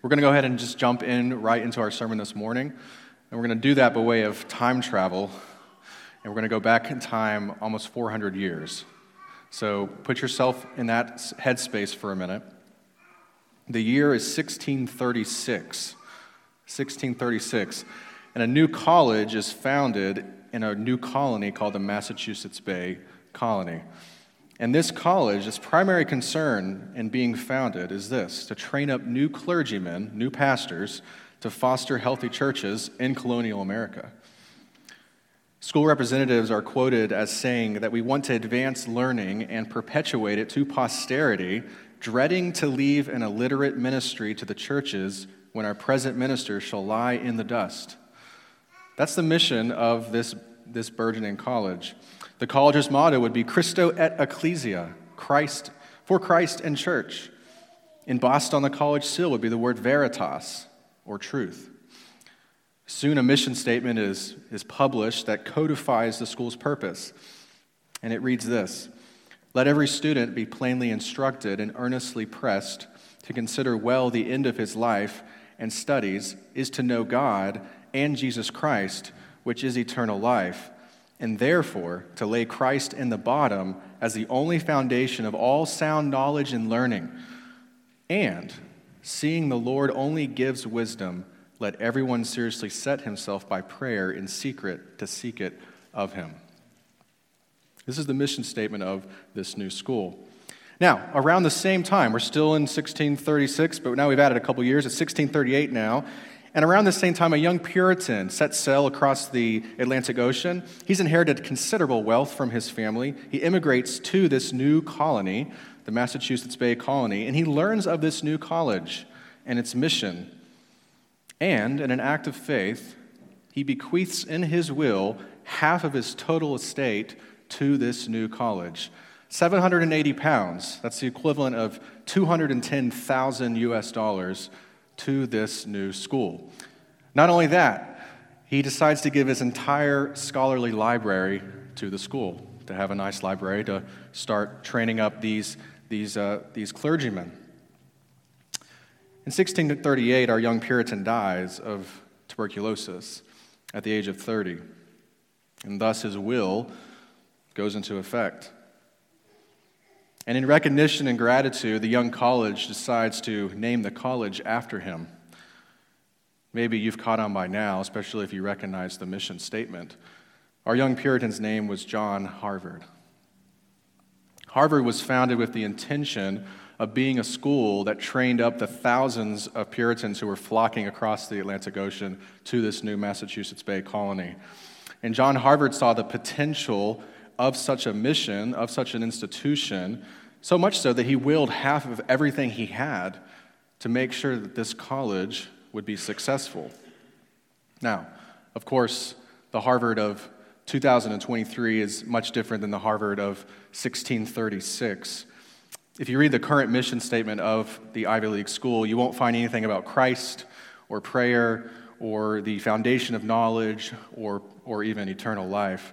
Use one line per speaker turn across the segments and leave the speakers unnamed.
We're going to go ahead and just jump in right into our sermon this morning. And we're going to do that by way of time travel. And we're going to go back in time almost 400 years. So put yourself in that headspace for a minute. The year is 1636. 1636. And a new college is founded in a new colony called the Massachusetts Bay Colony. And this college, its primary concern in being founded is this to train up new clergymen, new pastors, to foster healthy churches in colonial America. School representatives are quoted as saying that we want to advance learning and perpetuate it to posterity, dreading to leave an illiterate ministry to the churches when our present ministers shall lie in the dust. That's the mission of this, this burgeoning college. The college's motto would be Christo et Ecclesia, Christ, for Christ and church. Embossed on the college seal would be the word veritas, or truth. Soon a mission statement is, is published that codifies the school's purpose. And it reads this Let every student be plainly instructed and earnestly pressed to consider well the end of his life and studies is to know God and Jesus Christ, which is eternal life and therefore to lay Christ in the bottom as the only foundation of all sound knowledge and learning. And, seeing the Lord only gives wisdom, let everyone seriously set himself by prayer in secret to seek it of him. This is the mission statement of this new school. Now, around the same time, we're still in 1636, but now we've added a couple years. It's 1638 now, and around the same time, a young Puritan sets sail across the Atlantic Ocean. He's inherited considerable wealth from his family. He immigrates to this new colony, the Massachusetts Bay Colony, and he learns of this new college and its mission. And in an act of faith, he bequeaths in his will half of his total estate to this new college. 780 pounds, that's the equivalent of 210,000 US dollars to this new school. Not only that, he decides to give his entire scholarly library to the school to have a nice library to start training up these, these, uh, these clergymen. In 1638, our young Puritan dies of tuberculosis at the age of 30, and thus his will goes into effect. And in recognition and gratitude, the young college decides to name the college after him. Maybe you've caught on by now, especially if you recognize the mission statement. Our young Puritan's name was John Harvard. Harvard was founded with the intention of being a school that trained up the thousands of Puritans who were flocking across the Atlantic Ocean to this new Massachusetts Bay colony. And John Harvard saw the potential of such a mission, of such an institution, so much so that he willed half of everything he had to make sure that this college would be successful. Now, of course, the Harvard of 2023 is much different than the Harvard of 1636. If you read the current mission statement of the Ivy League school, you won't find anything about Christ or prayer or the foundation of knowledge or, or even eternal life.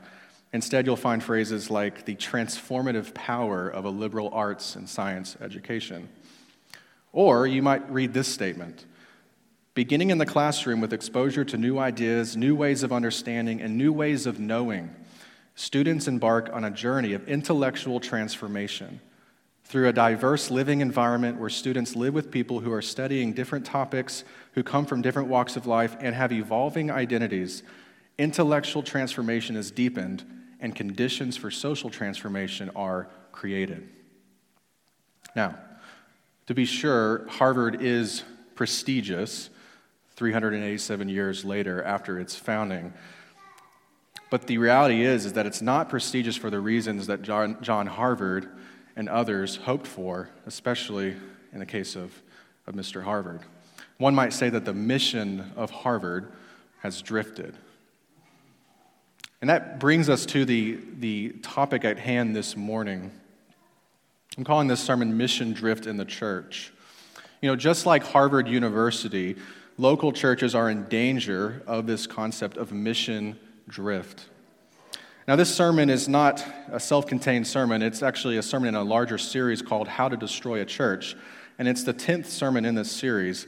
Instead, you'll find phrases like the transformative power of a liberal arts and science education. Or you might read this statement beginning in the classroom with exposure to new ideas, new ways of understanding, and new ways of knowing, students embark on a journey of intellectual transformation. Through a diverse living environment where students live with people who are studying different topics, who come from different walks of life, and have evolving identities, intellectual transformation is deepened and conditions for social transformation are created. Now, to be sure, Harvard is prestigious 387 years later after its founding. But the reality is, is that it's not prestigious for the reasons that John, John Harvard and others hoped for, especially in the case of, of Mr. Harvard. One might say that the mission of Harvard has drifted. And that brings us to the, the topic at hand this morning. I'm calling this sermon Mission Drift in the Church. You know, just like Harvard University, local churches are in danger of this concept of mission drift. Now, this sermon is not a self contained sermon, it's actually a sermon in a larger series called How to Destroy a Church. And it's the 10th sermon in this series.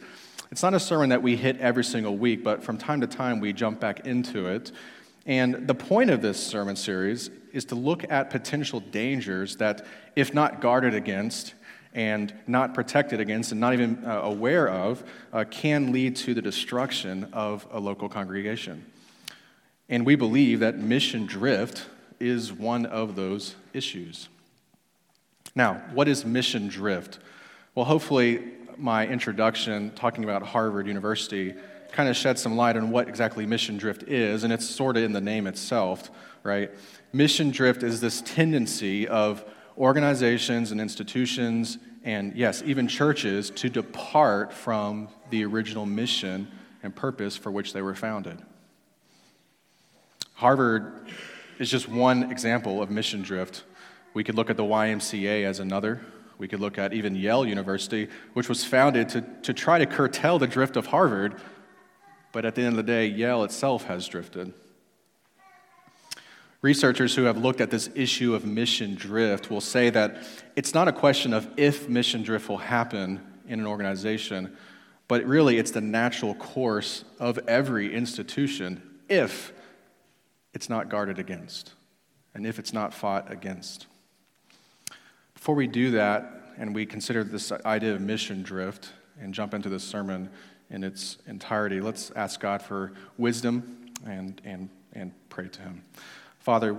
It's not a sermon that we hit every single week, but from time to time we jump back into it. And the point of this sermon series is to look at potential dangers that, if not guarded against and not protected against and not even uh, aware of, uh, can lead to the destruction of a local congregation. And we believe that mission drift is one of those issues. Now, what is mission drift? Well, hopefully, my introduction talking about Harvard University kind of shed some light on what exactly mission drift is, and it's sort of in the name itself, right? Mission drift is this tendency of organizations and institutions, and yes, even churches, to depart from the original mission and purpose for which they were founded. Harvard is just one example of mission drift. We could look at the YMCA as another. We could look at even Yale University, which was founded to, to try to curtail the drift of Harvard, but at the end of the day, Yale itself has drifted. Researchers who have looked at this issue of mission drift will say that it's not a question of if mission drift will happen in an organization, but really it's the natural course of every institution if it's not guarded against and if it's not fought against. Before we do that, and we consider this idea of mission drift and jump into this sermon in its entirety, let's ask God for wisdom and, and, and pray to Him. Father,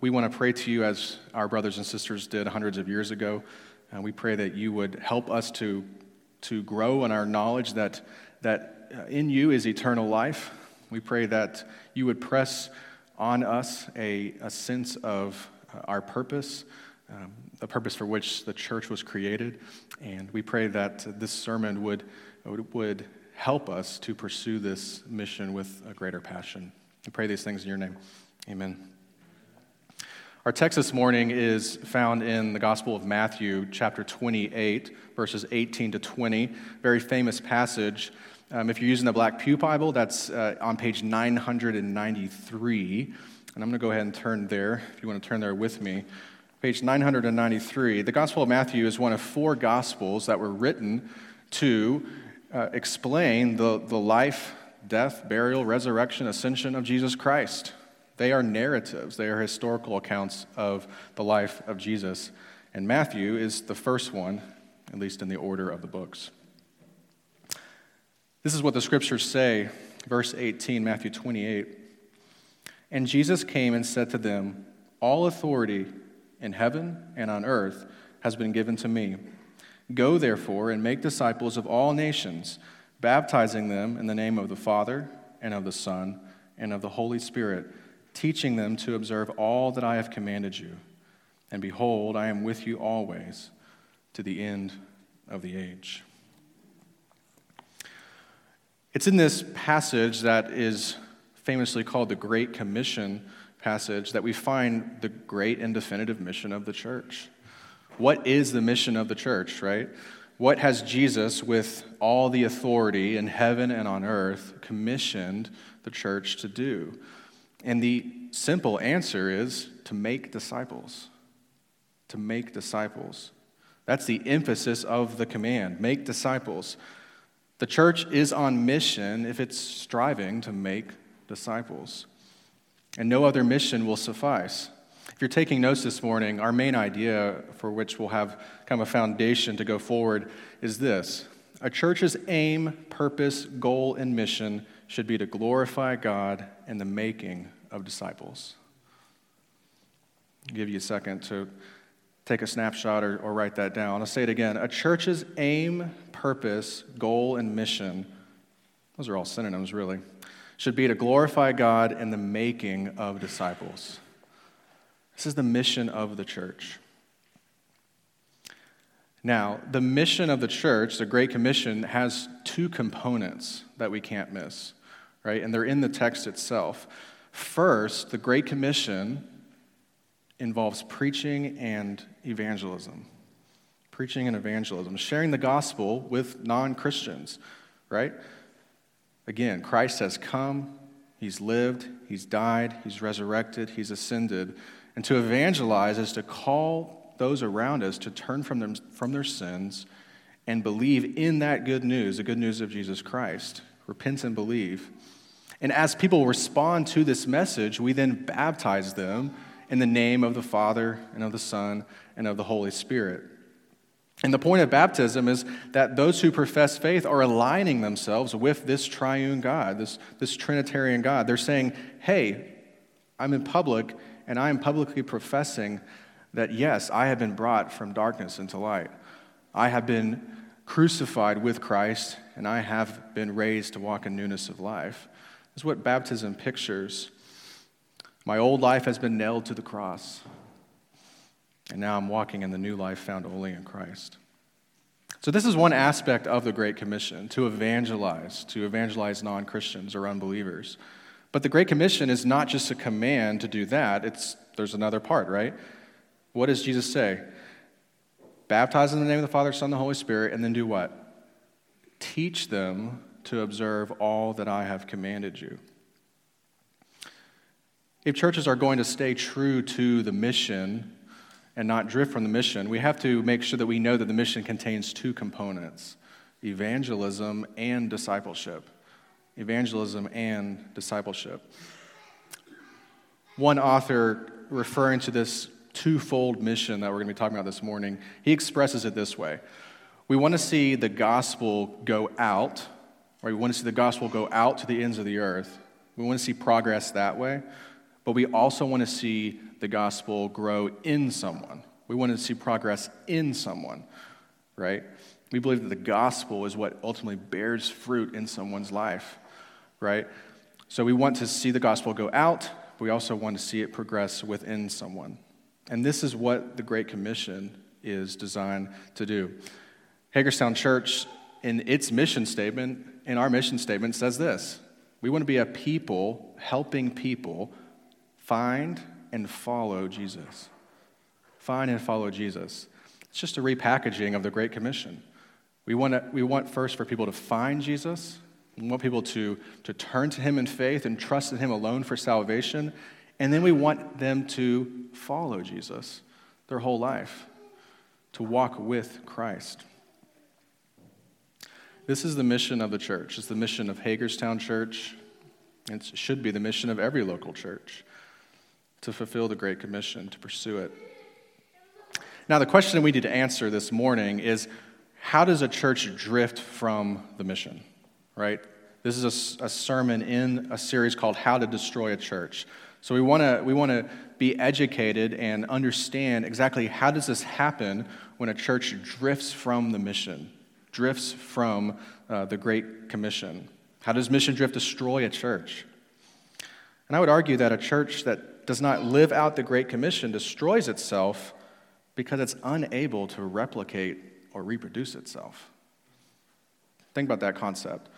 we want to pray to you as our brothers and sisters did hundreds of years ago. And we pray that you would help us to, to grow in our knowledge that, that uh, in you is eternal life. We pray that you would press on us a, a sense of uh, our purpose, um, the purpose for which the church was created. And we pray that this sermon would, would, would help us to pursue this mission with a greater passion. We pray these things in your name. Amen. Our text this morning is found in the Gospel of Matthew, chapter 28, verses 18 to 20. Very famous passage. Um, if you're using the Black Pew Bible, that's uh, on page 993. And I'm going to go ahead and turn there, if you want to turn there with me. Page 993. The Gospel of Matthew is one of four Gospels that were written to uh, explain the, the life, death, burial, resurrection, ascension of Jesus Christ. They are narratives, they are historical accounts of the life of Jesus. And Matthew is the first one, at least in the order of the books. This is what the scriptures say, verse 18, Matthew 28. And Jesus came and said to them, All authority in heaven and on earth has been given to me. Go therefore and make disciples of all nations, baptizing them in the name of the Father and of the Son and of the Holy Spirit, teaching them to observe all that I have commanded you. And behold, I am with you always to the end of the age. It's in this passage that is famously called the Great Commission passage that we find the great and definitive mission of the church. What is the mission of the church, right? What has Jesus, with all the authority in heaven and on earth, commissioned the church to do? And the simple answer is to make disciples. To make disciples. That's the emphasis of the command make disciples. The church is on mission if it's striving to make disciples. And no other mission will suffice. If you're taking notes this morning, our main idea for which we'll have kind of a foundation to go forward is this a church's aim, purpose, goal, and mission should be to glorify God in the making of disciples. I'll give you a second to take a snapshot or, or write that down. I'll say it again. A church's aim, purpose, goal, and mission, those are all synonyms, really, should be to glorify God in the making of disciples. This is the mission of the church. Now, the mission of the church, the Great Commission, has two components that we can't miss, right? And they're in the text itself. First, the Great Commission involves preaching and evangelism. Preaching and evangelism, sharing the gospel with non Christians, right? Again, Christ has come, He's lived, He's died, He's resurrected, He's ascended. And to evangelize is to call those around us to turn from, them, from their sins and believe in that good news, the good news of Jesus Christ. Repent and believe. And as people respond to this message, we then baptize them in the name of the Father and of the Son and of the Holy Spirit. And the point of baptism is that those who profess faith are aligning themselves with this triune God, this, this Trinitarian God. They're saying, hey, I'm in public and I am publicly professing that yes, I have been brought from darkness into light. I have been crucified with Christ and I have been raised to walk in newness of life. This is what baptism pictures. My old life has been nailed to the cross. And now I'm walking in the new life found only in Christ. So, this is one aspect of the Great Commission to evangelize, to evangelize non Christians or unbelievers. But the Great Commission is not just a command to do that, it's, there's another part, right? What does Jesus say? Baptize in the name of the Father, Son, and the Holy Spirit, and then do what? Teach them to observe all that I have commanded you. If churches are going to stay true to the mission and not drift from the mission, we have to make sure that we know that the mission contains two components evangelism and discipleship. Evangelism and discipleship. One author referring to this twofold mission that we're going to be talking about this morning, he expresses it this way We want to see the gospel go out, or we want to see the gospel go out to the ends of the earth. We want to see progress that way, but we also want to see the gospel grow in someone. We want to see progress in someone, right? We believe that the gospel is what ultimately bears fruit in someone's life, right? So we want to see the gospel go out, but we also want to see it progress within someone. And this is what the Great Commission is designed to do. Hagerstown Church, in its mission statement, in our mission statement, says this We want to be a people helping people find and follow Jesus. Find and follow Jesus. It's just a repackaging of the Great Commission. We want, to, we want first for people to find Jesus. We want people to, to turn to him in faith and trust in him alone for salvation. And then we want them to follow Jesus their whole life, to walk with Christ. This is the mission of the church. It's the mission of Hagerstown Church. It should be the mission of every local church to fulfill the Great Commission, to pursue it. Now, the question we need to answer this morning is how does a church drift from the mission, right? This is a, a sermon in a series called How to Destroy a Church. So we want to we want to be educated and understand exactly how does this happen when a church drifts from the mission, drifts from uh, the Great Commission. How does mission drift destroy a church? And I would argue that a church that does not live out the Great Commission destroys itself because it's unable to replicate or reproduce itself. Think about that concept.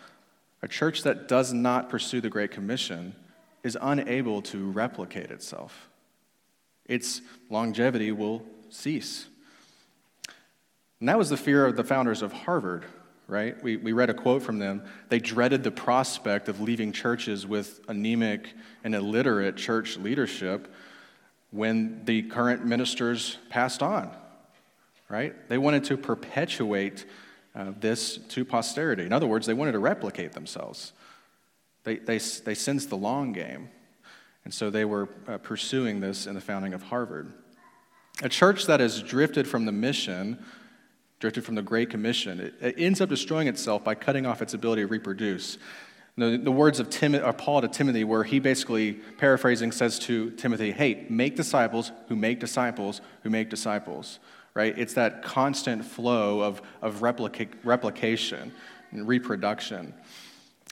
A church that does not pursue the Great Commission is unable to replicate itself. Its longevity will cease. And that was the fear of the founders of Harvard right? We, we read a quote from them. They dreaded the prospect of leaving churches with anemic and illiterate church leadership when the current ministers passed on, right? They wanted to perpetuate uh, this to posterity. In other words, they wanted to replicate themselves. They, they, they sensed the long game. And so they were uh, pursuing this in the founding of Harvard. A church that has drifted from the mission drifted from the Great Commission. It, it ends up destroying itself by cutting off its ability to reproduce. The, the words of Tim, Paul to Timothy, where he basically, paraphrasing, says to Timothy, hey, make disciples who make disciples who make disciples, right? It's that constant flow of, of replica, replication and reproduction.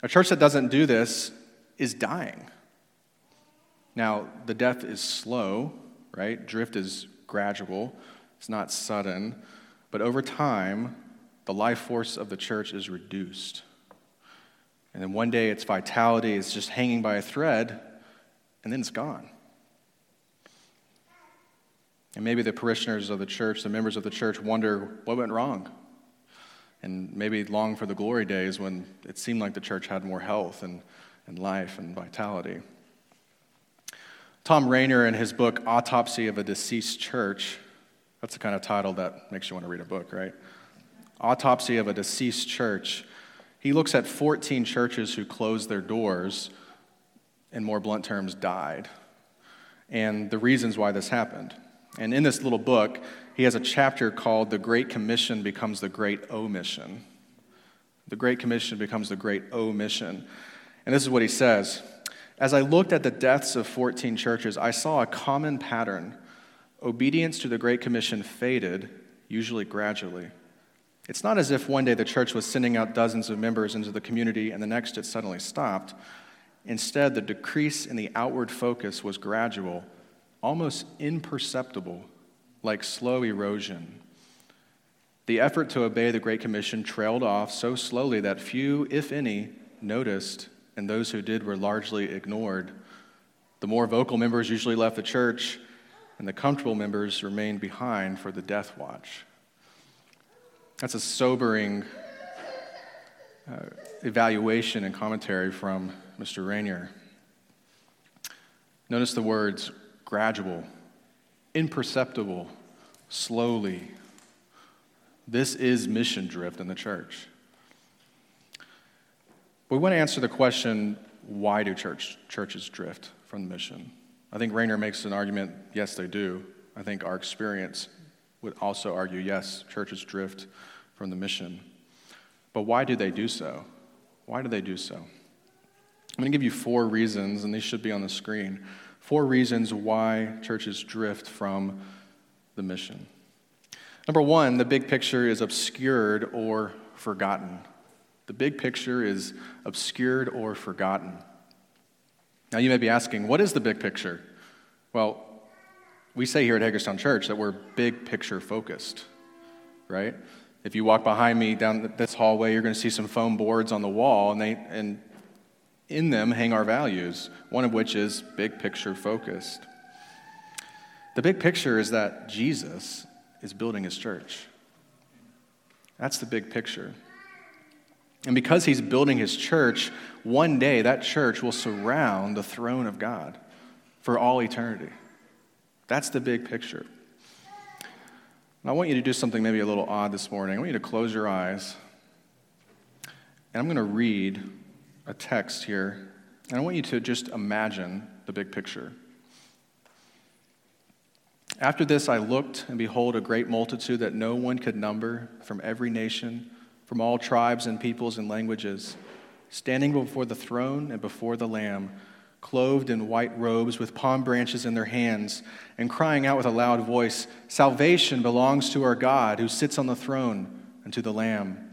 A church that doesn't do this is dying. Now, the death is slow, right? Drift is gradual, it's not sudden. But over time, the life force of the church is reduced. And then one day its vitality is just hanging by a thread, and then it's gone. And maybe the parishioners of the church, the members of the church, wonder what went wrong. And maybe long for the glory days when it seemed like the church had more health and, and life and vitality. Thom Rainer, in his book Autopsy of a Deceased Church, that's the kind of title that makes you want to read a book, right? Autopsy of a Deceased Church, he looks at 14 churches who closed their doors, in more blunt terms, died, and the reasons why this happened. And in this little book, he has a chapter called The Great Commission Becomes the Great Omission. The Great Commission becomes the Great Omission. And this is what he says As I looked at the deaths of 14 churches, I saw a common pattern. Obedience to the Great Commission faded, usually gradually. It's not as if one day the church was sending out dozens of members into the community and the next it suddenly stopped. Instead, the decrease in the outward focus was gradual, almost imperceptible, like slow erosion. The effort to obey the Great Commission trailed off so slowly that few, if any, noticed, and those who did were largely ignored. The more vocal members usually left the church, and the comfortable members remained behind for the death watch. That's a sobering uh, evaluation and commentary from Mr. Rainer. Notice the words gradual, imperceptible, slowly. This is mission drift in the church. We want to answer the question why do church, churches drift from the mission? I think Rainer makes an argument yes, they do. I think our experience would also argue yes, churches drift from the mission. But why do they do so? Why do they do so? I'm going to give you four reasons, and these should be on the screen. Four reasons why churches drift from the mission. Number one, the big picture is obscured or forgotten. The big picture is obscured or forgotten. Now, you may be asking, what is the big picture? Well, we say here at Hagerstown Church that we're big picture focused, right? If you walk behind me down this hallway, you're going to see some foam boards on the wall, and, they, and in them hang our values, one of which is big picture focused. The big picture is that Jesus is building his church. That's the big picture. And because he's building his church, one day that church will surround the throne of God for all eternity. That's the big picture. And I want you to do something maybe a little odd this morning. I want you to close your eyes. And I'm going to read a text here. And I want you to just imagine the big picture. After this, I looked, and behold, a great multitude that no one could number from every nation, from all tribes and peoples and languages, standing before the throne and before the Lamb, clothed in white robes with palm branches in their hands, and crying out with a loud voice Salvation belongs to our God who sits on the throne and to the Lamb.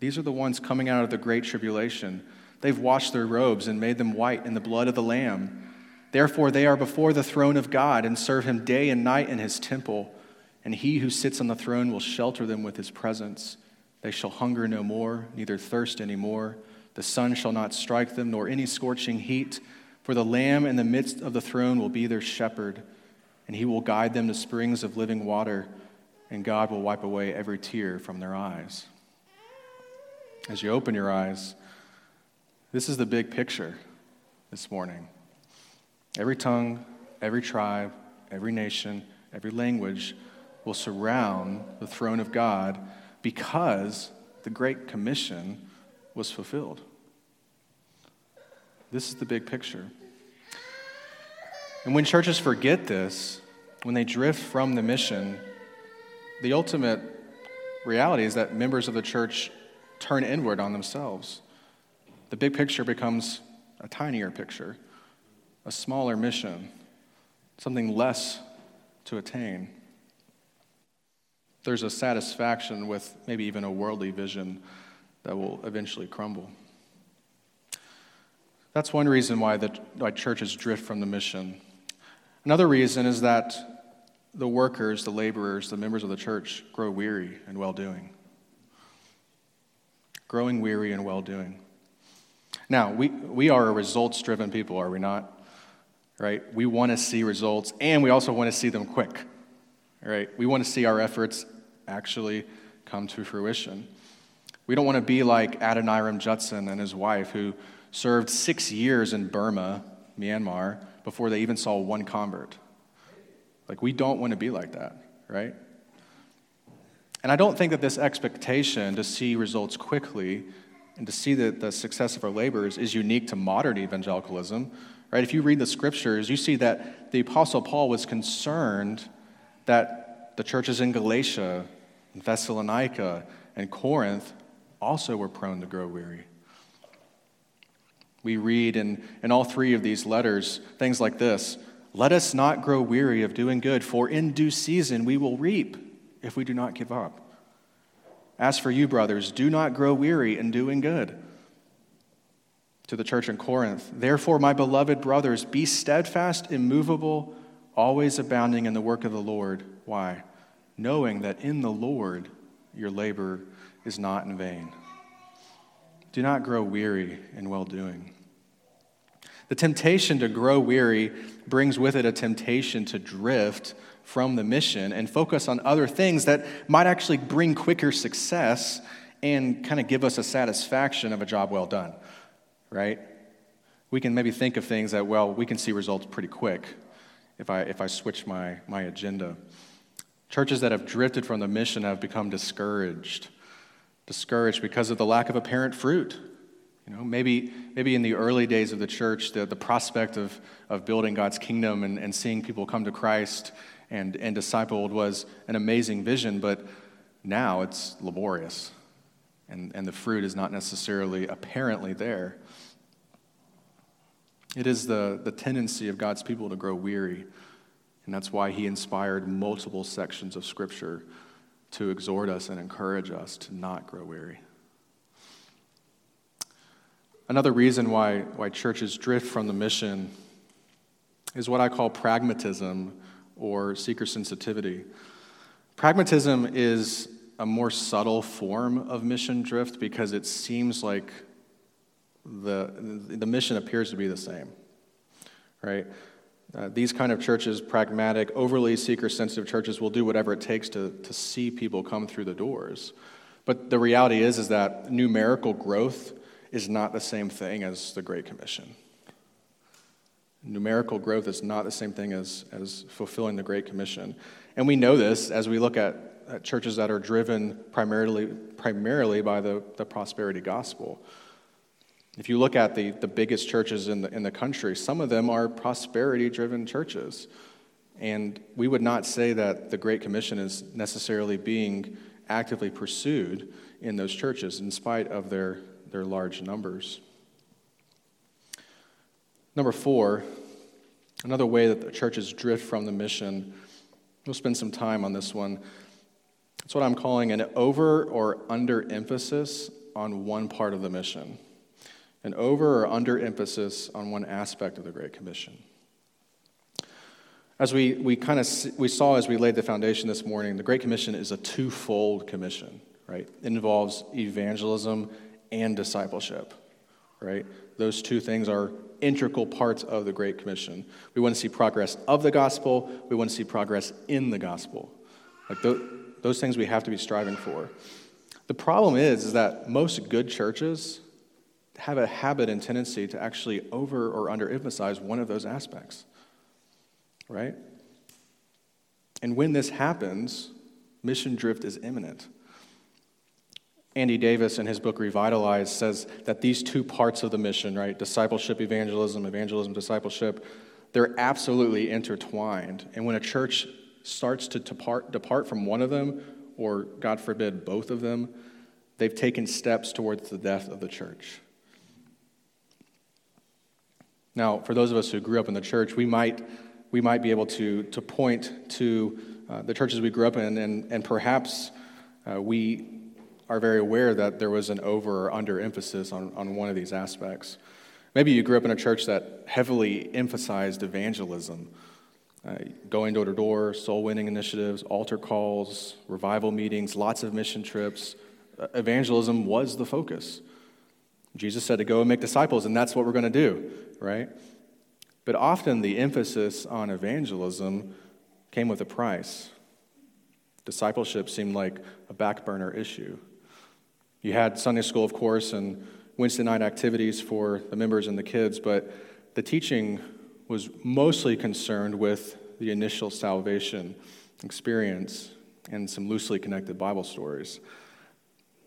These are the ones coming out of the great tribulation They've washed their robes and made them white in the blood of the Lamb. Therefore, they are before the throne of God and serve him day and night in his temple. And he who sits on the throne will shelter them with his presence. They shall hunger no more, neither thirst any more. The sun shall not strike them, nor any scorching heat. For the Lamb in the midst of the throne will be their shepherd, and he will guide them to springs of living water, and God will wipe away every tear from their eyes. As you open your eyes, this is the big picture this morning. Every tongue, every tribe, every nation, every language will surround the throne of God because the Great Commission was fulfilled. This is the big picture. And when churches forget this, when they drift from the mission, the ultimate reality is that members of the church turn inward on themselves the big picture becomes a tinier picture, a smaller mission, something less to attain. There's a satisfaction with maybe even a worldly vision that will eventually crumble. That's one reason why, the, why churches drift from the mission. Another reason is that the workers, the laborers, the members of the church grow weary in well doing. Growing weary in well doing. Now, we, we are a results driven people, are we not? Right? We want to see results and we also want to see them quick. Right? We want to see our efforts actually come to fruition. We don't want to be like Adoniram Judson and his wife, who served six years in Burma, Myanmar, before they even saw one convert. Like, we don't want to be like that, right? And I don't think that this expectation to see results quickly and to see the, the success of our labors is unique to modern evangelicalism, right? If you read the scriptures, you see that the Apostle Paul was concerned that the churches in Galatia, and Thessalonica, and Corinth also were prone to grow weary. We read in, in all three of these letters things like this Let us not grow weary of doing good, for in due season we will reap if we do not give up. As for you, brothers, do not grow weary in doing good. To the church in Corinth, therefore, my beloved brothers, be steadfast, immovable, always abounding in the work of the Lord. Why? Knowing that in the Lord your labor is not in vain. Do not grow weary in well doing. The temptation to grow weary brings with it a temptation to drift from the mission and focus on other things that might actually bring quicker success and kind of give us a satisfaction of a job well done, right? We can maybe think of things that, well, we can see results pretty quick if I, if I switch my, my agenda. Churches that have drifted from the mission have become discouraged discouraged because of the lack of apparent fruit. You know, maybe, maybe in the early days of the church, the, the prospect of, of building God's kingdom and, and seeing people come to Christ and, and discipled was an amazing vision, but now it's laborious. And, and the fruit is not necessarily apparently there. It is the, the tendency of God's people to grow weary. And that's why he inspired multiple sections of Scripture to exhort us and encourage us to not grow weary. Another reason why, why churches drift from the mission is what I call pragmatism or seeker sensitivity. Pragmatism is a more subtle form of mission drift because it seems like the, the mission appears to be the same, right? Uh, these kind of churches, pragmatic, overly seeker sensitive churches, will do whatever it takes to, to see people come through the doors. But the reality is, is that numerical growth is not the same thing as the Great Commission. Numerical growth is not the same thing as, as fulfilling the Great Commission. And we know this as we look at, at churches that are driven primarily, primarily by the, the prosperity gospel. If you look at the, the biggest churches in the, in the country, some of them are prosperity driven churches. And we would not say that the Great Commission is necessarily being actively pursued in those churches in spite of their, their large numbers. Number four, another way that the churches drift from the mission, we'll spend some time on this one. It's what I'm calling an over or under emphasis on one part of the mission an over or under emphasis on one aspect of the Great Commission. As we, we kind of we saw as we laid the foundation this morning, the Great Commission is a twofold commission, right? It involves evangelism and discipleship, right? Those two things are integral parts of the Great Commission. We want to see progress of the gospel, we want to see progress in the gospel. Like th- those things we have to be striving for. The problem is, is that most good churches have a habit and tendency to actually over or underemphasize one of those aspects, right? And when this happens, mission drift is imminent. Andy Davis, in his book Revitalize, says that these two parts of the mission, right, discipleship, evangelism, evangelism, discipleship, they're absolutely intertwined. And when a church starts to depart, depart from one of them, or God forbid, both of them, they've taken steps towards the death of the church. Now, for those of us who grew up in the church, we might, we might be able to, to point to uh, the churches we grew up in, and, and perhaps uh, we are very aware that there was an over or under emphasis on, on one of these aspects. Maybe you grew up in a church that heavily emphasized evangelism, uh, going door to door, soul winning initiatives, altar calls, revival meetings, lots of mission trips, evangelism was the focus. Jesus said to go and make disciples, and that's what we're going to do, right? But often the emphasis on evangelism came with a price. Discipleship seemed like a back burner issue. You had Sunday school, of course, and Wednesday night activities for the members and the kids, but the teaching was mostly concerned with the initial salvation experience and some loosely connected Bible stories.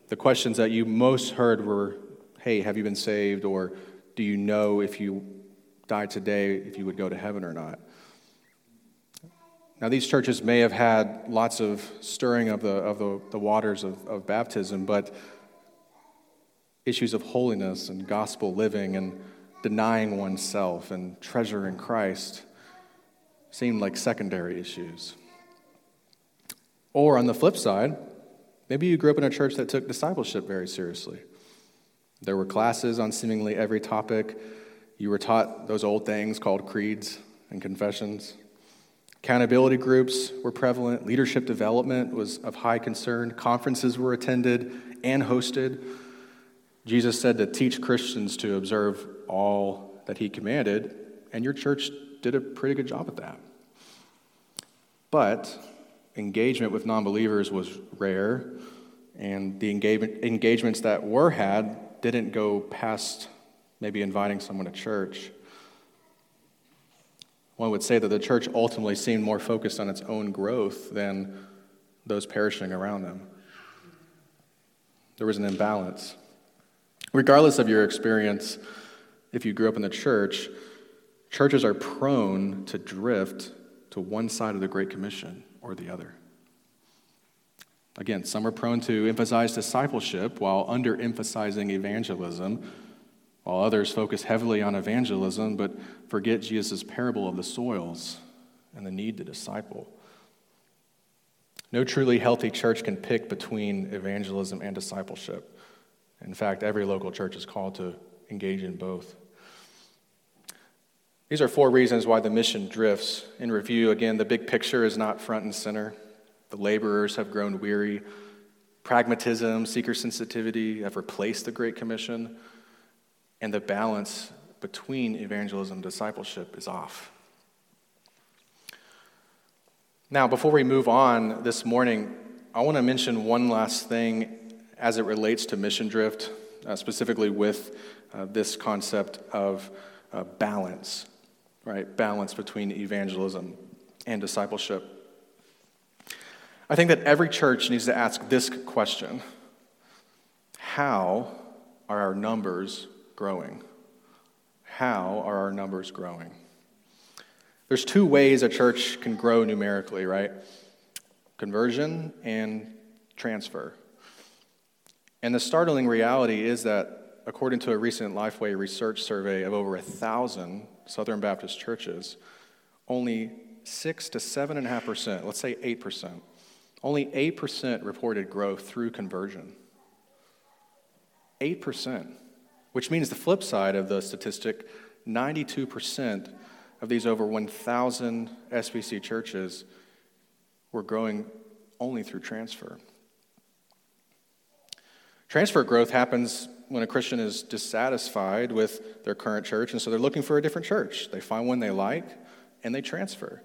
The questions that you most heard were hey, have you been saved? Or do you know if you died today, if you would go to heaven or not? Now, these churches may have had lots of stirring of the, of the, the waters of, of baptism, but issues of holiness and gospel living and denying oneself and treasuring Christ seemed like secondary issues. Or on the flip side, maybe you grew up in a church that took discipleship very seriously. There were classes on seemingly every topic. You were taught those old things called creeds and confessions. Accountability groups were prevalent. Leadership development was of high concern. Conferences were attended and hosted. Jesus said to teach Christians to observe all that he commanded, and your church did a pretty good job at that. But engagement with non believers was rare, and the engagement, engagements that were had didn't go past maybe inviting someone to church. One would say that the church ultimately seemed more focused on its own growth than those perishing around them. There was an imbalance. Regardless of your experience, if you grew up in the church, churches are prone to drift to one side of the Great Commission or the other. Again, some are prone to emphasize discipleship while underemphasizing evangelism, while others focus heavily on evangelism but forget Jesus' parable of the soils and the need to disciple. No truly healthy church can pick between evangelism and discipleship. In fact, every local church is called to engage in both. These are four reasons why the mission drifts. In review, again, the big picture is not front and center. The laborers have grown weary. Pragmatism, seeker sensitivity have replaced the Great Commission. And the balance between evangelism and discipleship is off. Now, before we move on this morning, I want to mention one last thing as it relates to mission drift, uh, specifically with uh, this concept of uh, balance right? Balance between evangelism and discipleship. I think that every church needs to ask this question How are our numbers growing? How are our numbers growing? There's two ways a church can grow numerically, right? Conversion and transfer. And the startling reality is that, according to a recent Lifeway research survey of over a thousand Southern Baptist churches, only 6 to 7.5%, let's say 8%, only 8% reported growth through conversion. 8%, which means the flip side of the statistic 92% of these over 1,000 SBC churches were growing only through transfer. Transfer growth happens when a Christian is dissatisfied with their current church, and so they're looking for a different church. They find one they like, and they transfer.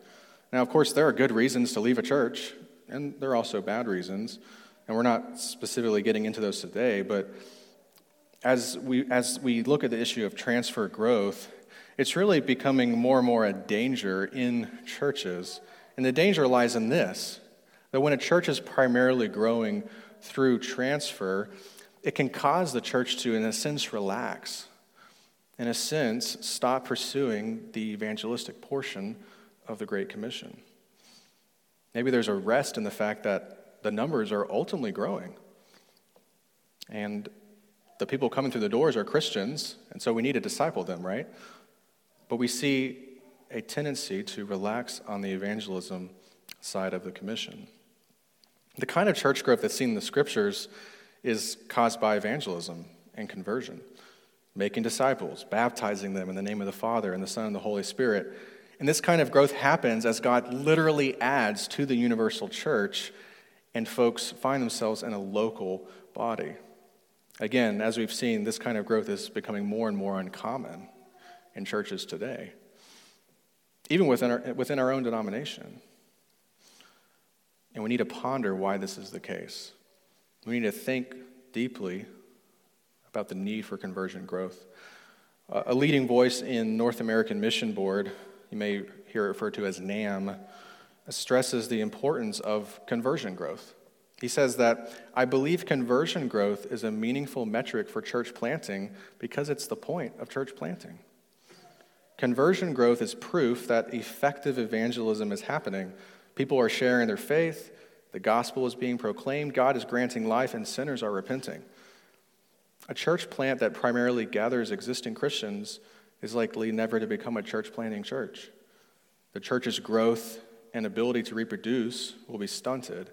Now, of course, there are good reasons to leave a church, and there are also bad reasons, and we're not specifically getting into those today, but as we, as we look at the issue of transfer growth, it's really becoming more and more a danger in churches. And the danger lies in this that when a church is primarily growing through transfer, it can cause the church to, in a sense, relax. In a sense, stop pursuing the evangelistic portion of the Great Commission. Maybe there's a rest in the fact that the numbers are ultimately growing. And the people coming through the doors are Christians, and so we need to disciple them, right? But we see a tendency to relax on the evangelism side of the commission. The kind of church growth that's seen in the scriptures is caused by evangelism and conversion, making disciples, baptizing them in the name of the Father and the Son and the Holy Spirit. And this kind of growth happens as God literally adds to the universal church and folks find themselves in a local body. Again, as we've seen, this kind of growth is becoming more and more uncommon in churches today, even within our, within our own denomination. And we need to ponder why this is the case. We need to think deeply about the need for conversion growth. Uh, a leading voice in North American Mission Board, you may hear it referred to as NAMB, stresses the importance of conversion growth. He says that I believe conversion growth is a meaningful metric for church planting because it's the point of church planting. Conversion growth is proof that effective evangelism is happening. People are sharing their faith, the gospel is being proclaimed, God is granting life, and sinners are repenting. A church plant that primarily gathers existing Christians is likely never to become a church planting church. The church's growth and ability to reproduce will be stunted.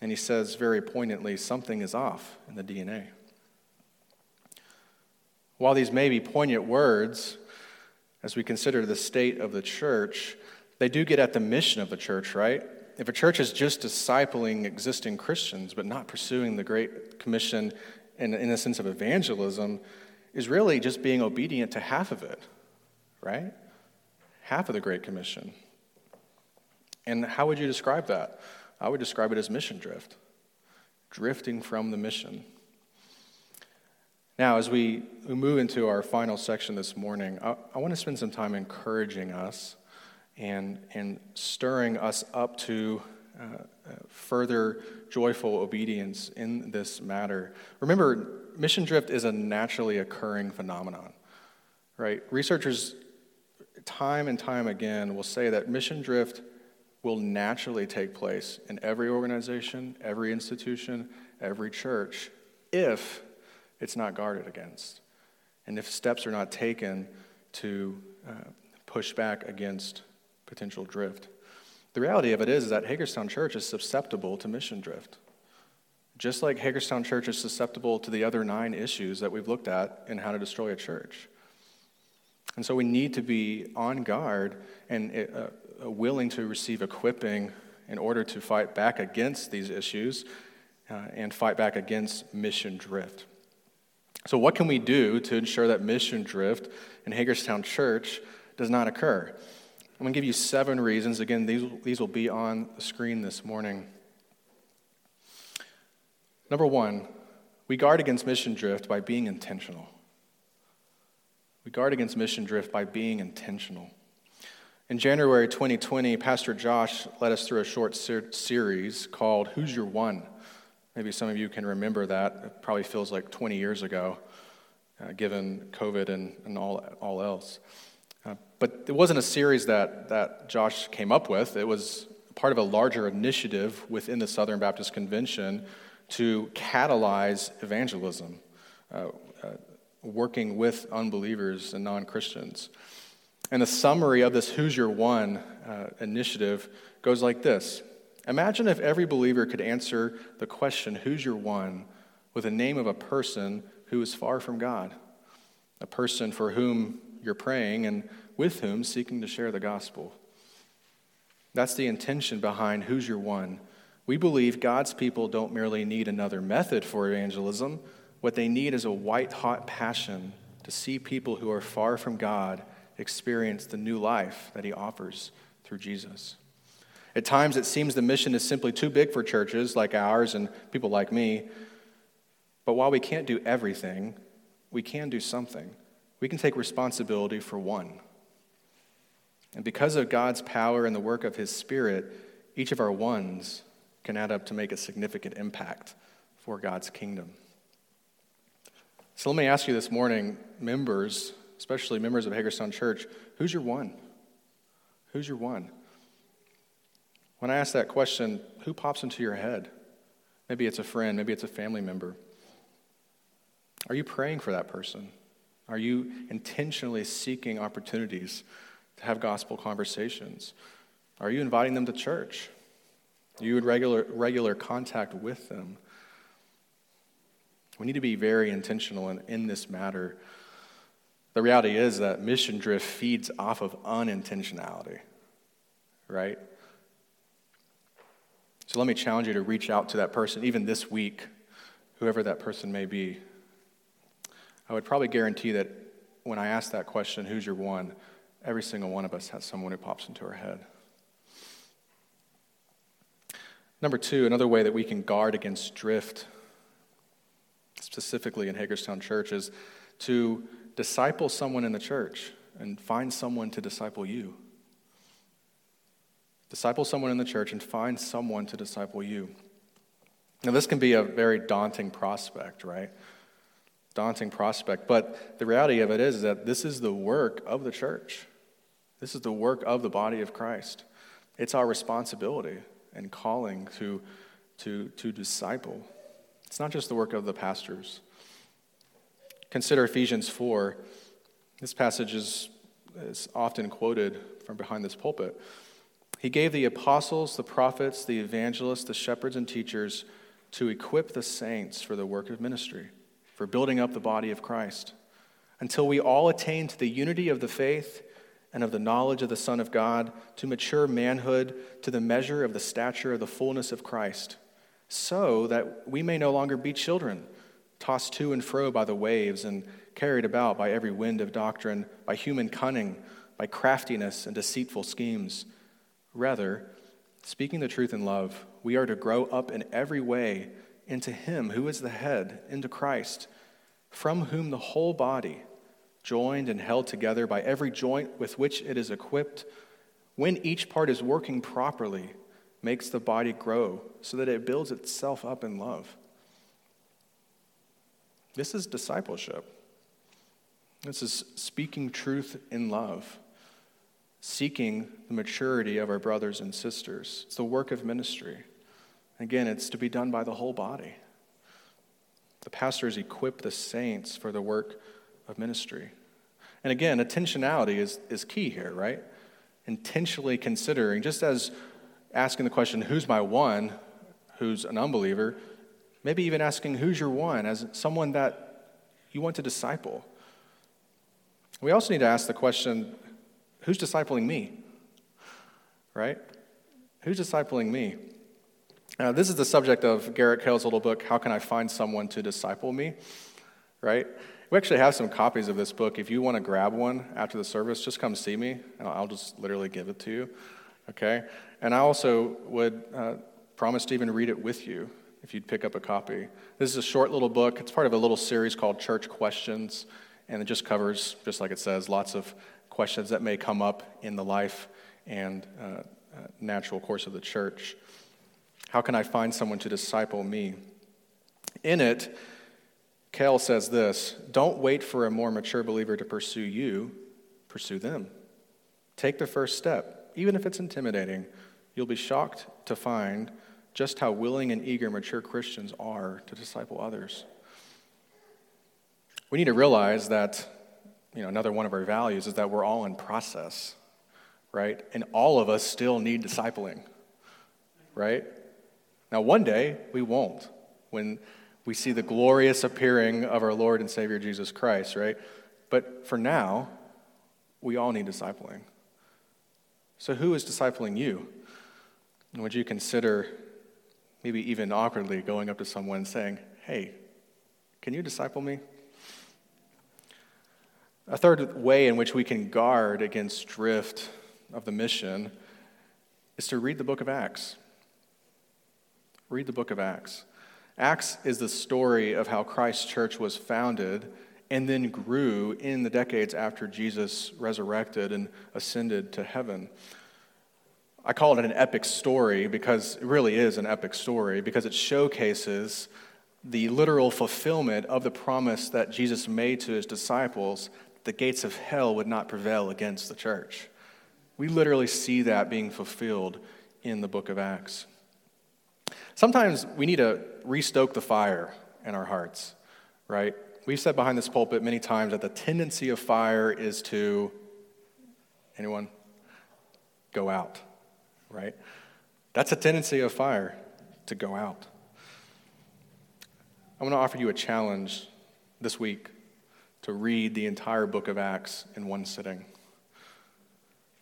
And he says very poignantly something is off in the DNA. While these may be poignant words, as we consider the state of the church, they do get at the mission of the church, right? If a church is just discipling existing Christians but not pursuing the Great Commission in, in a sense of evangelism, is really just being obedient to half of it, right? Half of the Great Commission. And how would you describe that? I would describe it as mission drift, drifting from the mission. Now, as we, move into our final section this morning, I, I want to spend some time encouraging us and, and stirring us up to uh, uh, further joyful obedience in this matter. Remember, mission drift is a naturally occurring phenomenon, right? Researchers, time and time again, will say that mission drift will naturally take place in every organization, every institution, every church, if it's not guarded against. And if steps are not taken to uh, push back against potential drift. The reality of it is, is that Hagerstown Church is susceptible to mission drift. Just like Hagerstown Church is susceptible to the other nine issues that we've looked at in how to destroy a church. And so we need to be on guard and uh, willing to receive equipping in order to fight back against these issues uh, and fight back against mission drift. So, what can we do to ensure that mission drift in Hagerstown Church does not occur? I'm going to give you seven reasons. Again, these, these will be on the screen this morning. Number one, we guard against mission drift by being intentional. We guard against mission drift by being intentional. In January 2020, Pastor Josh led us through a short ser- series called Who's Your One? Maybe some of you can remember that. It probably feels like 20 years ago, uh, given COVID and, and all, all else. Uh, but it wasn't a series that, that Josh came up with, it was part of a larger initiative within the Southern Baptist Convention to catalyze evangelism, uh, uh, working with unbelievers and non Christians. And the summary of this Who's Your One uh, initiative goes like this Imagine if every believer could answer the question, Who's your one? with the name of a person who is far from God, a person for whom you're praying and with whom seeking to share the gospel. That's the intention behind Who's Your One. We believe God's people don't merely need another method for evangelism. What they need is a white hot passion to see people who are far from God experience the new life that He offers through Jesus. At times, it seems the mission is simply too big for churches like ours and people like me. But while we can't do everything, we can do something. We can take responsibility for one. And because of God's power and the work of His Spirit, each of our ones can add up to make a significant impact for God's kingdom. So let me ask you this morning, members, especially members of Hagerstown Church, who's your one? Who's your one? When I ask that question, who pops into your head? Maybe it's a friend, maybe it's a family member. Are you praying for that person? Are you intentionally seeking opportunities to have gospel conversations? Are you inviting them to church? Are you in regular, regular contact with them? We need to be very intentional in, in this matter. The reality is that mission drift feeds off of unintentionality, right? So let me challenge you to reach out to that person, even this week, whoever that person may be. I would probably guarantee that when I ask that question, who's your one, every single one of us has someone who pops into our head. Number two, another way that we can guard against drift, specifically in Hagerstown Church, is to disciple someone in the church and find someone to disciple you. Disciple someone in the church and find someone to disciple you. Now, this can be a very daunting prospect, right? Daunting prospect. But the reality of it is that this is the work of the church. This is the work of the body of Christ. It's our responsibility and calling to, to, to disciple. It's not just the work of the pastors. Consider Ephesians 4. This passage is, is often quoted from behind this pulpit. He gave the apostles, the prophets, the evangelists, the shepherds, and teachers to equip the saints for the work of ministry, for building up the body of Christ, until we all attain to the unity of the faith and of the knowledge of the Son of God, to mature manhood, to the measure of the stature of the fullness of Christ, so that we may no longer be children, tossed to and fro by the waves and carried about by every wind of doctrine, by human cunning, by craftiness and deceitful schemes. Rather, speaking the truth in love, we are to grow up in every way into Him who is the head, into Christ, from whom the whole body, joined and held together by every joint with which it is equipped, when each part is working properly, makes the body grow so that it builds itself up in love. This is discipleship. This is speaking truth in love seeking the maturity of our brothers and sisters. It's the work of ministry. Again, it's to be done by the whole body. The pastors equip the saints for the work of ministry. And again, intentionality is, is key here, right? Intentionally considering, just as asking the question, who's my one, who's an unbeliever, maybe even asking, who's your one, as someone that you want to disciple. We also need to ask the question, who's discipling me? Right? Who's discipling me? This is the subject of Garrett Kell's little book, How Can I Find Someone to Disciple Me? Right? We actually have some copies of this book. If you want to grab one after the service, just come see me, and I'll just literally give it to you. Okay? And I also would uh, promise to even read it with you if you'd pick up a copy. This is a short little book. It's part of a little series called Church Questions, and it just covers, just like it says, lots of questions that may come up in the life and uh, uh, natural course of the church. How can I find someone to disciple me? In it, Kell says this Don't wait for a more mature believer to pursue you, pursue them. Take the first step, even if it's intimidating. You'll be shocked to find just how willing and eager mature Christians are to disciple others. We need to realize that you know, another one of our values is that we're all in process, right? And all of us still need discipling, right? Now, one day we won't when we see the glorious appearing of our Lord and Savior Jesus Christ, right? But for now, we all need discipling. So, who is discipling you? And would you consider, maybe even awkwardly, going up to someone and saying, Hey, can you disciple me? A third way in which we can guard against drift of the mission is to read the book of Acts. Read the book of Acts. Acts is the story of how Christ's church was founded and then grew in the decades after Jesus resurrected and ascended to heaven. I call it an epic story because it really is an epic story because it showcases the literal fulfillment of the promise that Jesus made to his disciples the gates of hell would not prevail against the church. We literally see that being fulfilled in the book of Acts. Sometimes we need to restoke the fire in our hearts, right? We've said behind this pulpit many times that the tendency of fire is to, anyone? Go out, right? That's a tendency of fire, to go out. I want to offer you a challenge this week to read the entire book of Acts in one sitting.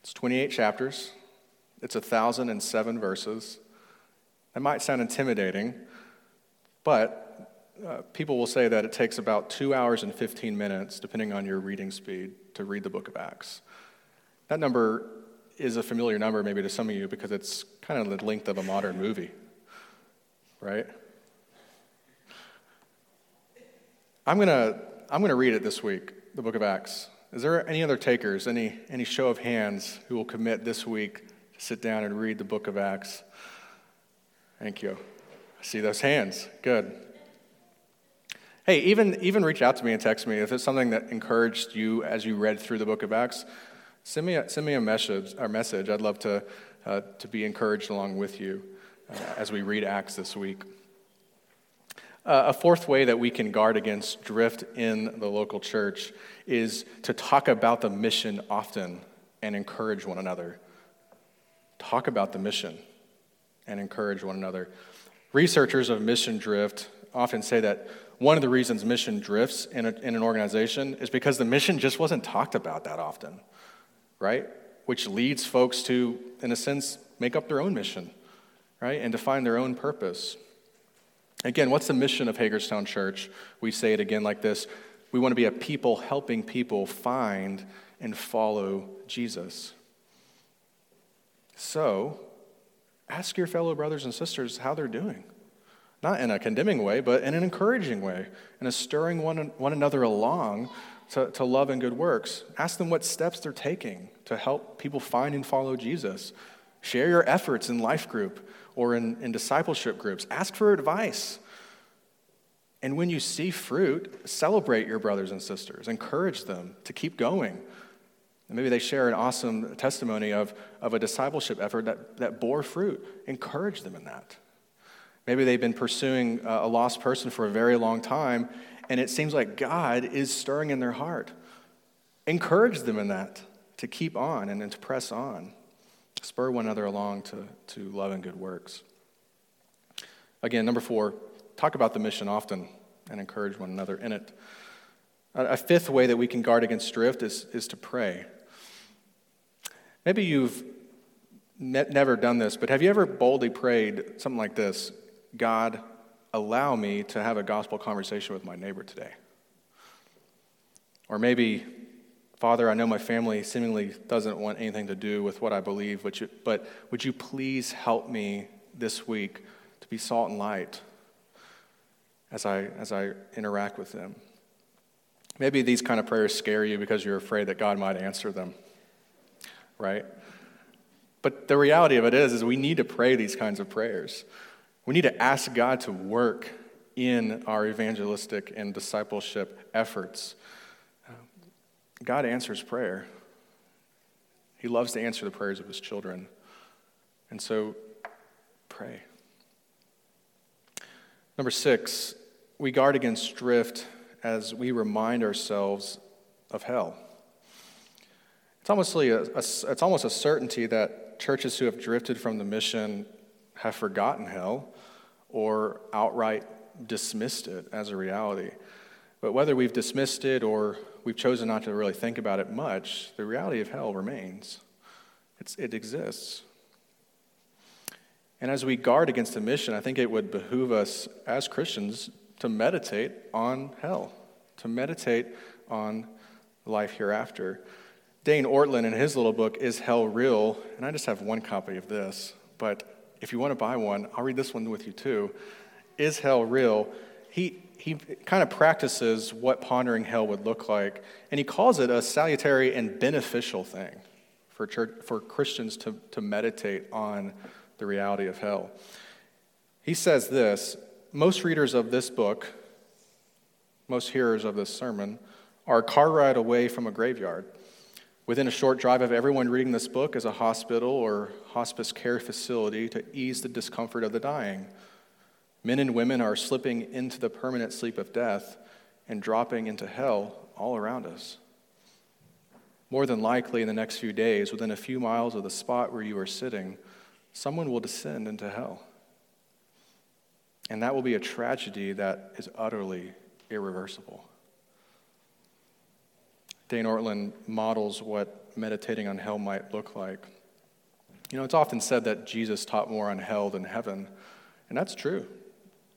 It's 28 chapters, it's 1,007 verses. That might sound intimidating, but uh, people will say that it takes about two hours and 15 minutes, depending on your reading speed, to read the book of Acts. That number is a familiar number, maybe to some of you, because it's kind of the length of a modern movie, right? I'm going to I'm going to read it this week, the book of Acts. Is there any other takers, any, any show of hands who will commit this week to sit down and read the book of Acts? Thank you. I see those hands. Good. Hey, even, even reach out to me and text me if it's something that encouraged you as you read through the book of Acts. Send me a, send me a message, a message. I'd love to, uh, to be encouraged along with you uh, as we read Acts this week. Uh, a fourth way that we can guard against drift in the local church is to talk about the mission often and encourage one another. Talk about the mission and encourage one another. Researchers of mission drift often say that one of the reasons mission drifts in, a, in an organization is because the mission just wasn't talked about that often, right? Which leads folks to, in a sense, make up their own mission, right? And define their own purpose. Again, what's the mission of Hagerstown Church? We say it again like this We want to be a people helping people find and follow Jesus. So, ask your fellow brothers and sisters how they're doing. Not in a condemning way, but in an encouraging way, in a stirring one, one another along to, to love and good works. Ask them what steps they're taking to help people find and follow Jesus. Share your efforts in life group or in, in discipleship groups. Ask for advice. And when you see fruit, celebrate your brothers and sisters, encourage them to keep going. And maybe they share an awesome testimony of, of a discipleship effort that, that bore fruit. Encourage them in that. Maybe they've been pursuing a lost person for a very long time, and it seems like God is stirring in their heart. Encourage them in that to keep on and, and to press on spur one another along to, to love and good works. Again, number four, talk about the mission often and encourage one another in it. A fifth way that we can guard against drift is, is to pray. Maybe you've ne- never done this, but have you ever boldly prayed something like this God, allow me to have a gospel conversation with my neighbor today? Or maybe Father, I know my family seemingly doesn't want anything to do with what I believe, but, you, but would you please help me this week to be salt and light as I, as I interact with them? Maybe these kind of prayers scare you because you're afraid that God might answer them, right? But the reality of it is, is we need to pray these kinds of prayers. We need to ask God to work in our evangelistic and discipleship efforts. God answers prayer. He loves to answer the prayers of his children. And so, pray. Number six, we guard against drift as we remind ourselves of hell. It's almost a, a, it's almost a certainty that churches who have drifted from the mission have forgotten hell or outright dismissed it as a reality. But whether we've dismissed it or we've chosen not to really think about it much, the reality of hell remains. It's, it exists. And as we guard against the mission, I think it would behoove us as Christians to meditate on hell, to meditate on life hereafter. Dane Ortlund, in his little book, Is Hell Real? And I just have one copy of this, but if you want to buy one, I'll read this one with you too. Is Hell Real? He, he kind of practices what pondering hell would look like, and he calls it a salutary and beneficial thing for, church, for Christians to, to meditate on the reality of hell. He says this Most readers of this book, most hearers of this sermon, are a car ride away from a graveyard. Within a short drive of everyone reading this book is a hospital or hospice care facility to ease the discomfort of the dying. Men and women are slipping into the permanent sleep of death and dropping into hell all around us. More than likely, in the next few days, within a few miles of the spot where you are sitting, someone will descend into hell. And that will be a tragedy that is utterly irreversible. Dane Ortlund models what meditating on hell might look like. You know, it's often said that Jesus taught more on hell than heaven. And that's true.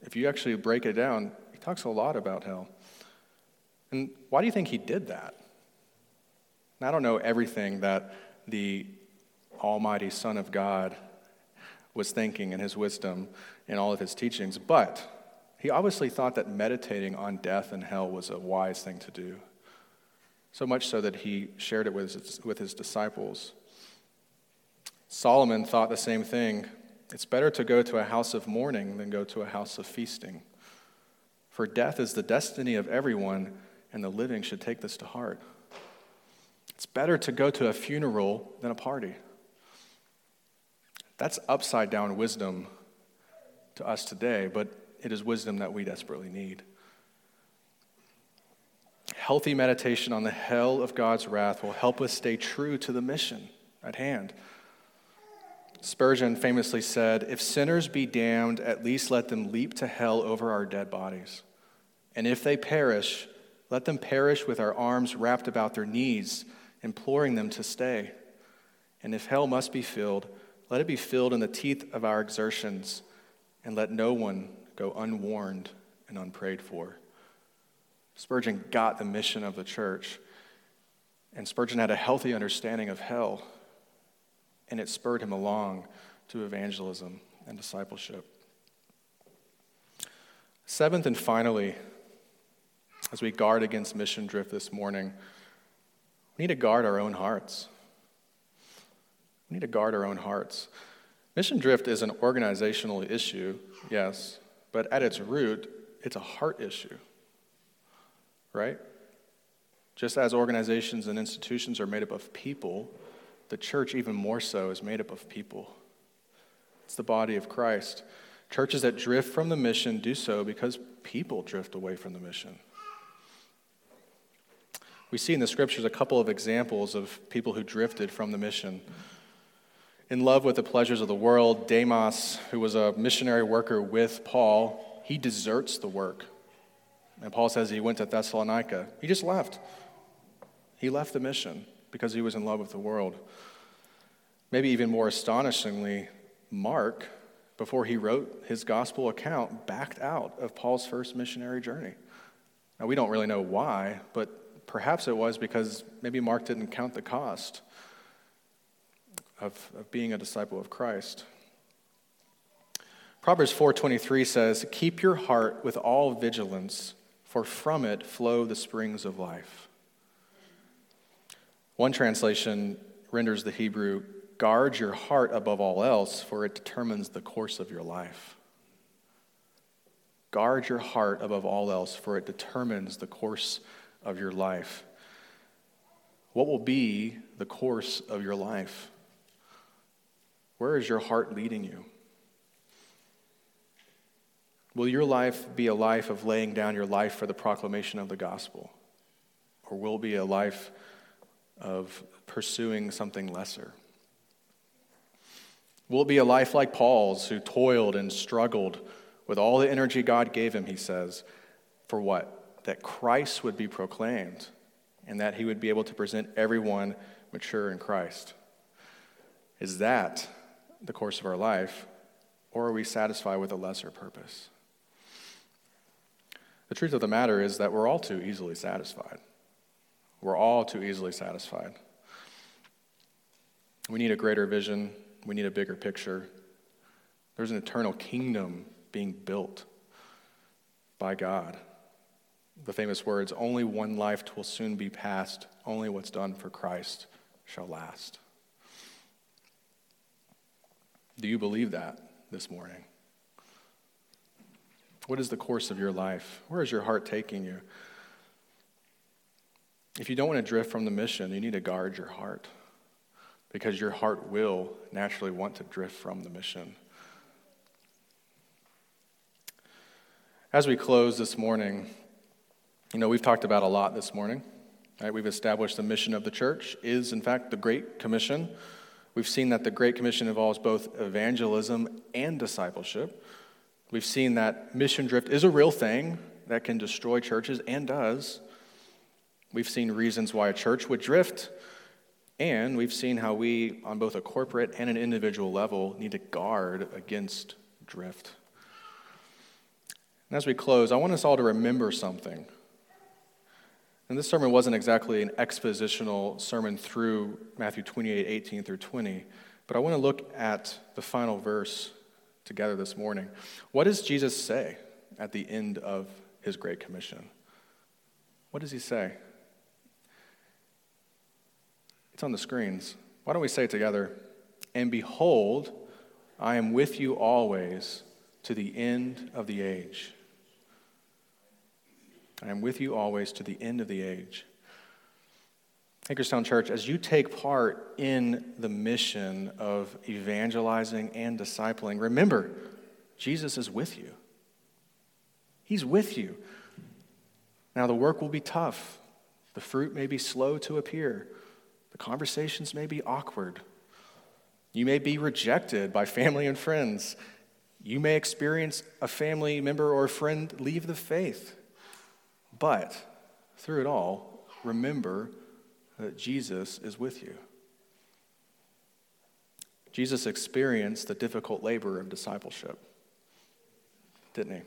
If you actually break it down, he talks a lot about hell. And why do you think he did that? And I don't know everything that the Almighty Son of God was thinking in his wisdom in all of his teachings, but he obviously thought that meditating on death and hell was a wise thing to do. So much so that he shared it with his, with his disciples. Solomon thought the same thing. It's better to go to a house of mourning than go to a house of feasting. For death is the destiny of everyone, and the living should take this to heart. It's better to go to a funeral than a party. That's upside down wisdom to us today, but it is wisdom that we desperately need. Healthy meditation on the hell of God's wrath will help us stay true to the mission at hand. Spurgeon famously said, If sinners be damned, at least let them leap to hell over our dead bodies. And if they perish, let them perish with our arms wrapped about their knees, imploring them to stay. And if hell must be filled, let it be filled in the teeth of our exertions, and let no one go unwarned and unprayed for. Spurgeon got the mission of the church, and Spurgeon had a healthy understanding of hell, and it spurred him along to evangelism and discipleship. Seventh and finally, as we guard against mission drift this morning, we need to guard our own hearts. We need to guard our own hearts. Mission drift is an organizational issue, yes, but at its root, it's a heart issue, right? Just as organizations and institutions are made up of people, the church, even more so, is made up of people. It's the body of Christ. Churches that drift from the mission do so because people drift away from the mission. We see in the scriptures a couple of examples of people who drifted from the mission. In love with the pleasures of the world, Demas, who was a missionary worker with Paul, he deserts the work. And Paul says he went to Thessalonica. He just left. He left the mission because he was in love with the world. Maybe even more astonishingly, Mark, before he wrote his gospel account, backed out of Paul's first missionary journey. Now, we don't really know why, but perhaps it was because maybe Mark didn't count the cost of, of being a disciple of Christ. Proverbs 4:23 says, "Keep your heart with all vigilance, for from it flow the springs of life." One translation renders the Hebrew, "Guard your heart above all else, for it determines the course of your life." Guard your heart above all else, for it determines the course of your life. What will be the course of your life? Where is your heart leading you? Will your life be a life of laying down your life for the proclamation of the gospel? Or will it be a life of pursuing something lesser? Will it be a life like Paul's, who toiled and struggled with all the energy God gave him, he says, for what? That Christ would be proclaimed and that he would be able to present everyone mature in Christ? Is that the course of our life, or are we satisfied with a lesser purpose? The truth of the matter is that we're all too easily satisfied. We're all too easily satisfied. We need a greater vision, we need a bigger picture. There's an eternal kingdom being built by God. The famous words, only one life will soon be passed, only what's done for Christ shall last. Do you believe that this morning? What is the course of your life? Where is your heart taking you? If you don't want to drift from the mission, you need to guard your heart because your heart will naturally want to drift from the mission. As we close this morning, you know, we've talked about a lot this morning. Right? We've established the mission of the church is, in fact, the Great Commission. We've seen that the Great Commission involves both evangelism and discipleship. We've seen that mission drift is a real thing that can destroy churches and does. We've seen reasons why a church would drift, and we've seen how we, on both a corporate and an individual level, need to guard against drift. And as we close, I want us all to remember something. And this sermon wasn't exactly an expositional sermon through Matthew 28 18 through 20, but I want to look at the final verse together this morning. What does Jesus say at the end of his Great Commission? What does he say? It's on the screens. Why don't we say it together? And behold, I am with you always to the end of the age. I am with you always to the end of the age. Hagerstown Church, as you take part in the mission of evangelizing and discipling, remember, Jesus is with you. He's with you. Now, the work will be tough. The fruit may be slow to appear. The conversations may be awkward. You may be rejected by family and friends. You may experience a family member or friend leave the faith. But through it all, remember that Jesus is with you. Jesus experienced the difficult labor of discipleship, didn't he?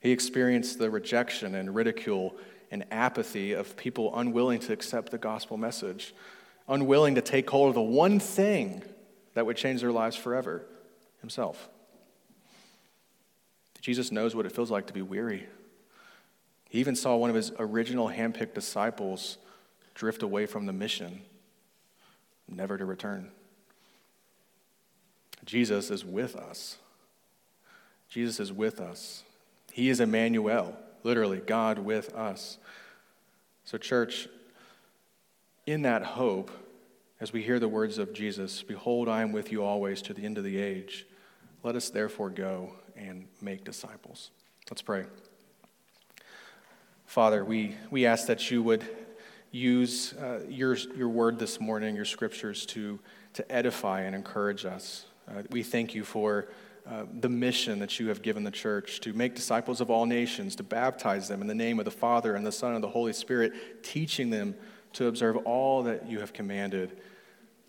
He experienced the rejection and ridicule and apathy of people unwilling to accept the gospel message, unwilling to take hold of the one thing that would change their lives forever himself. Jesus knows what it feels like to be weary. He even saw one of his original handpicked disciples drift away from the mission, never to return. Jesus is with us. Jesus is with us. He is Emmanuel, literally, God with us. So, church, in that hope, as we hear the words of Jesus, Behold, I am with you always to the end of the age, let us therefore go and make disciples. Let's pray. Father, we, we ask that you would use uh, your, your word this morning, your scriptures, to, to edify and encourage us. Uh, we thank you for uh, the mission that you have given the church to make disciples of all nations, to baptize them in the name of the Father and the Son and the Holy Spirit, teaching them to observe all that you have commanded,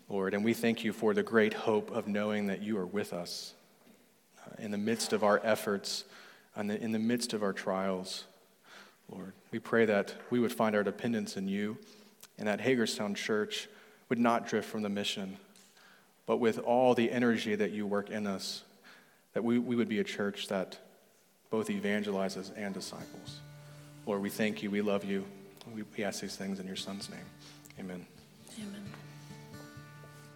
Lord. And we thank you for the great hope of knowing that you are with us uh, in the midst of our efforts, and in the midst of our trials. Lord. We pray that we would find our dependence in you and that Hagerstown Church would not drift from the mission, but with all the energy that you work in us, that we, we would be a church that both evangelizes and disciples. Lord, we thank you. We love you. We, we ask these things in your Son's name. Amen.
Amen.